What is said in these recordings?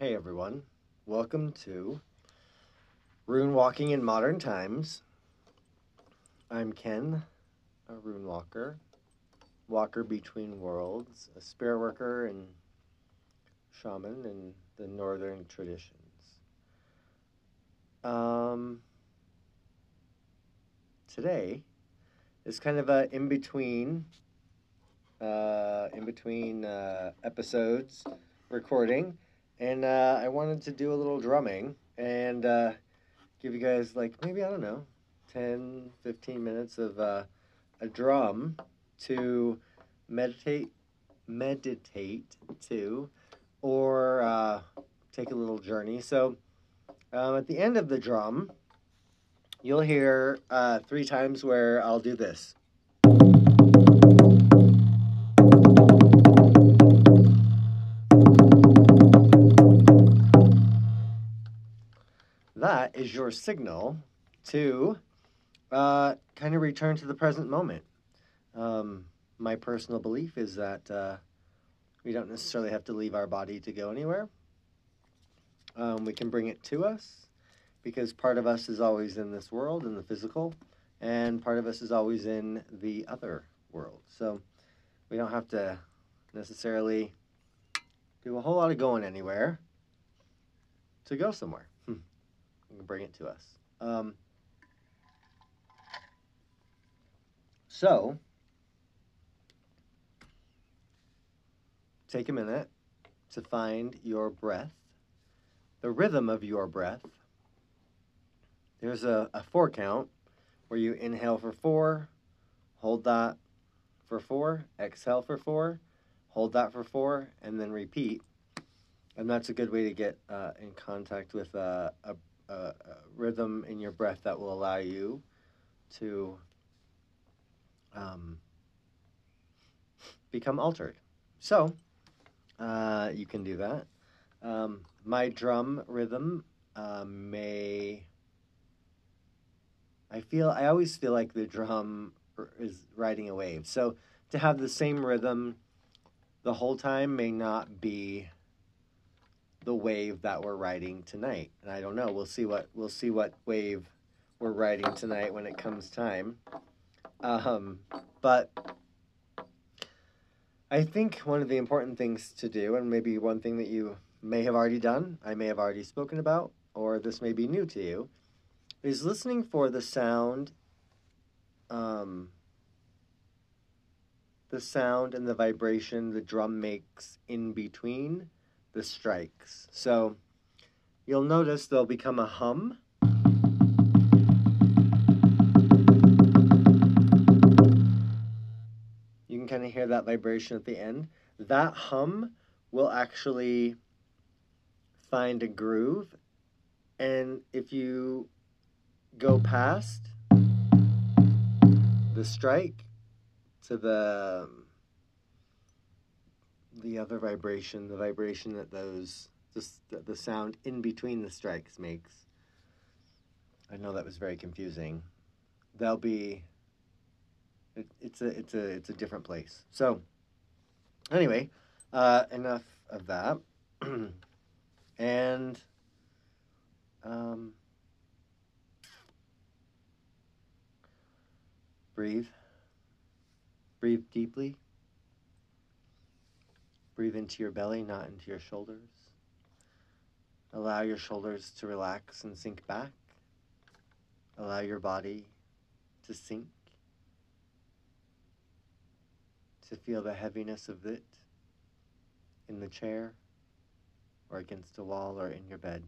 Hey everyone, welcome to Rune Walking in Modern Times. I'm Ken, a rune walker, walker between worlds, a spirit worker and shaman in the northern traditions. Um, today is kind of a in between, uh, in between uh, episodes recording and uh, I wanted to do a little drumming and uh, give you guys like maybe I don't know 10 15 minutes of uh, a drum to meditate meditate to or uh, take a little journey. So um, at the end of the drum you'll hear uh, three times where I'll do this is your signal to uh, kind of return to the present moment. Um, my personal belief is that uh, we don't necessarily have to leave our body to go anywhere. Um, we can bring it to us because part of us is always in this world, in the physical, and part of us is always in the other world. So we don't have to necessarily do a whole lot of going anywhere to go somewhere bring it to us. Um, so, take a minute to find your breath, the rhythm of your breath. There's a, a four count where you inhale for four, hold that for four, exhale for four, hold that for four, and then repeat. And that's a good way to get uh, in contact with uh, a a, rhythm in your breath that will allow you to um, become altered. So uh, you can do that. Um, my drum rhythm uh, may. I feel I always feel like the drum is riding a wave. So to have the same rhythm the whole time may not be the wave that we're riding tonight. And I don't know. We'll see what we'll see what wave we're riding tonight when it comes time. Um, but I think one of the important things to do, and maybe one thing that you may have already done, I may have already spoken about, or this may be new to you, is listening for the sound, um, the sound and the vibration the drum makes in between the strikes. So you'll notice they'll become a hum. You can kind of hear that vibration at the end. That hum will actually find a groove. And if you go past the strike to the um, the other vibration, the vibration that those just the, the sound in between the strikes makes. I know that was very confusing. They'll be. It, it's a it's a it's a different place. So, anyway, uh, enough of that, and um, breathe. Breathe deeply. Breathe into your belly, not into your shoulders. Allow your shoulders to relax and sink back. Allow your body to sink, to feel the heaviness of it in the chair or against a wall or in your bed.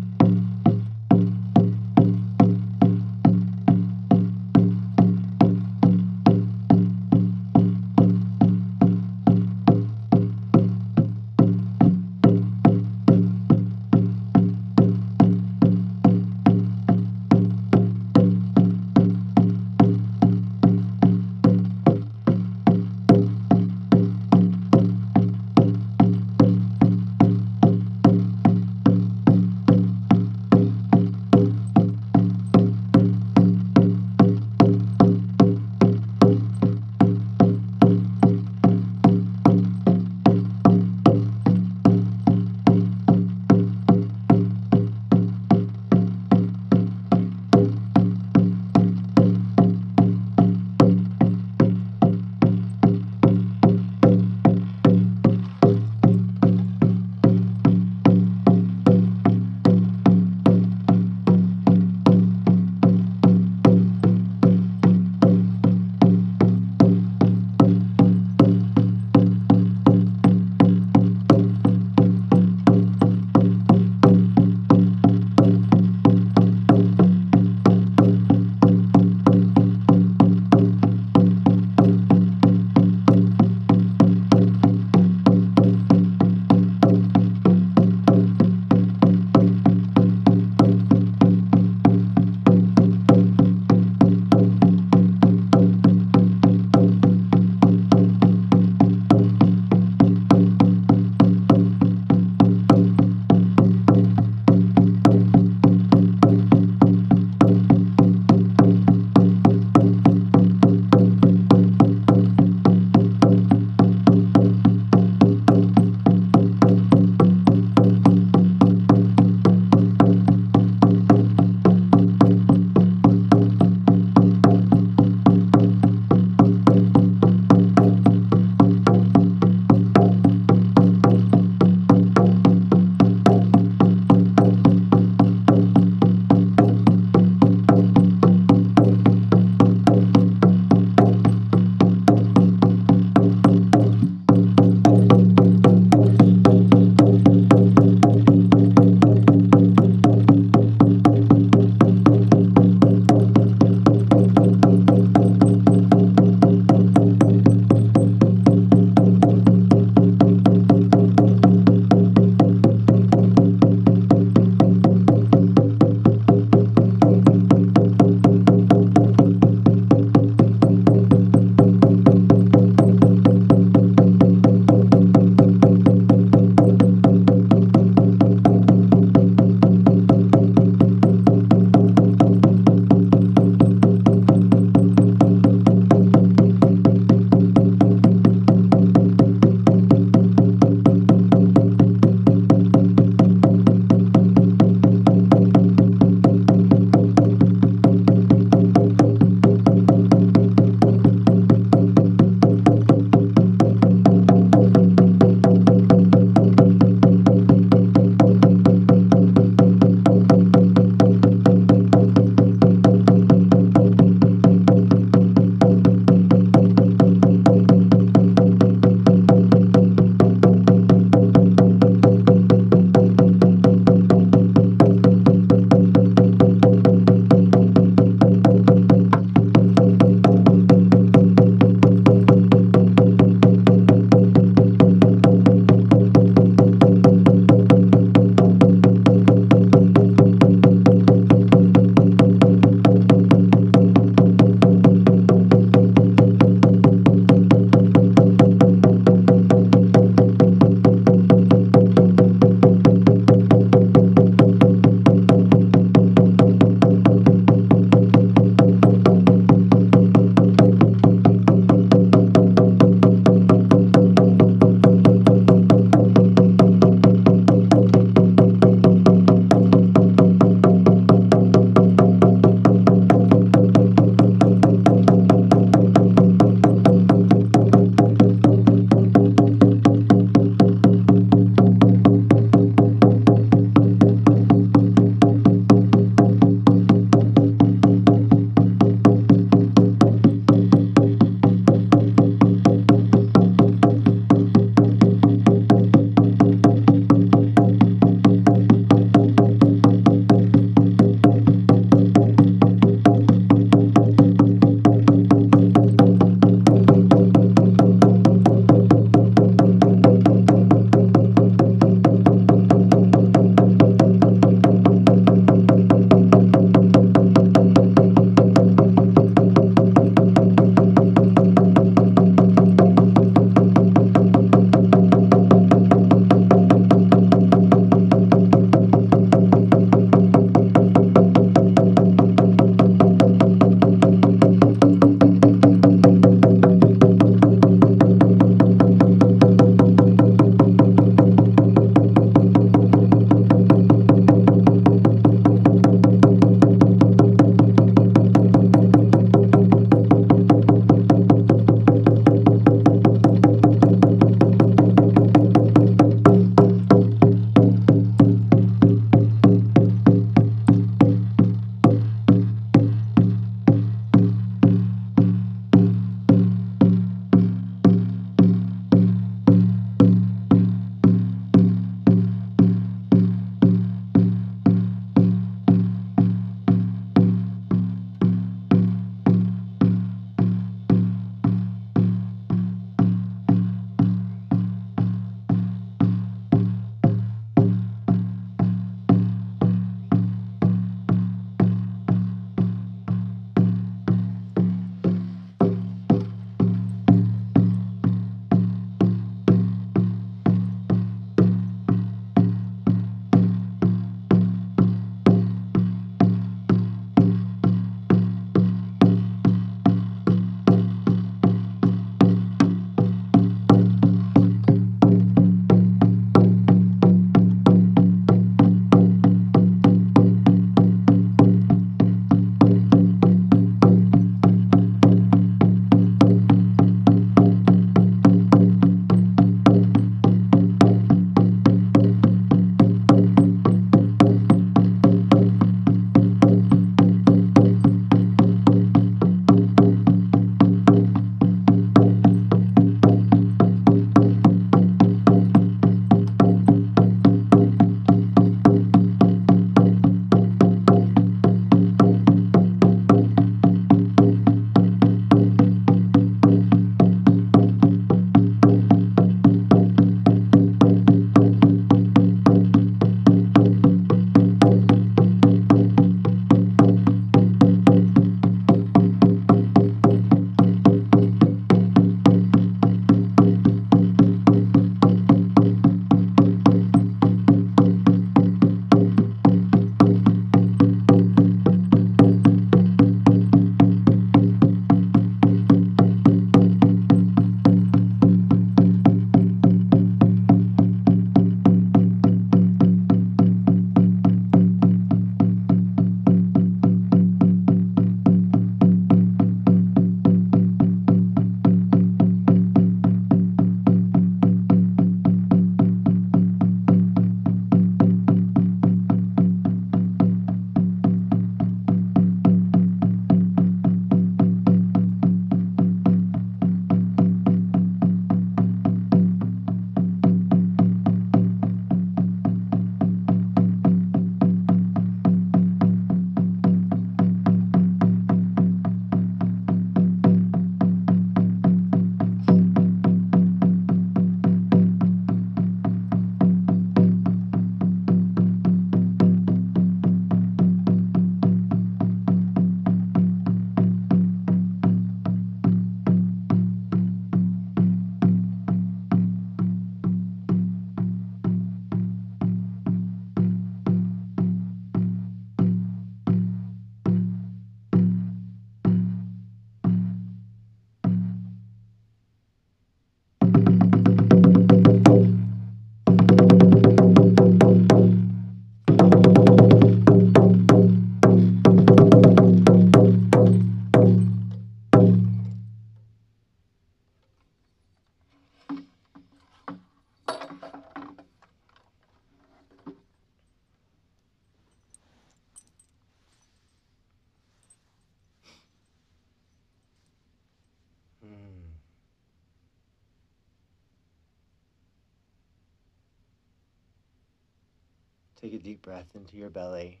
Take a deep breath into your belly.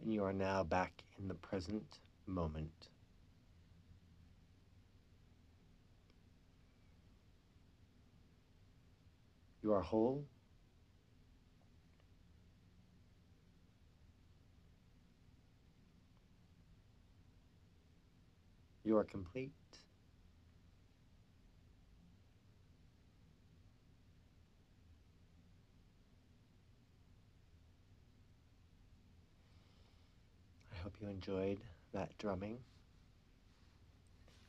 And you are now back in the present moment. You are whole. You are complete. I hope you enjoyed that drumming.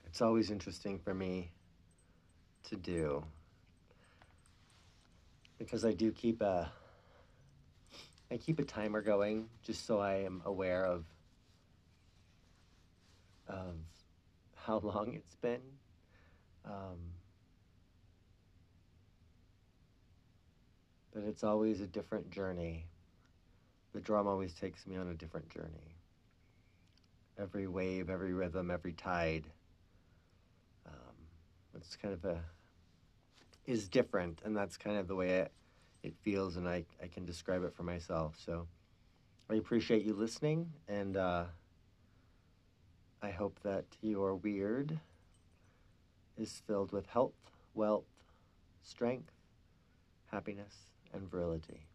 It's always interesting for me to do because I do keep a I keep a timer going just so I am aware of of how long it's been. Um, but it's always a different journey. The drum always takes me on a different journey. Every wave, every rhythm, every tide. Um, it's kind of a is different, and that's kind of the way it, it feels, and I, I can describe it for myself. So I appreciate you listening, and uh, I hope that your wyrd is filled with health, wealth, strength, happiness, and virility.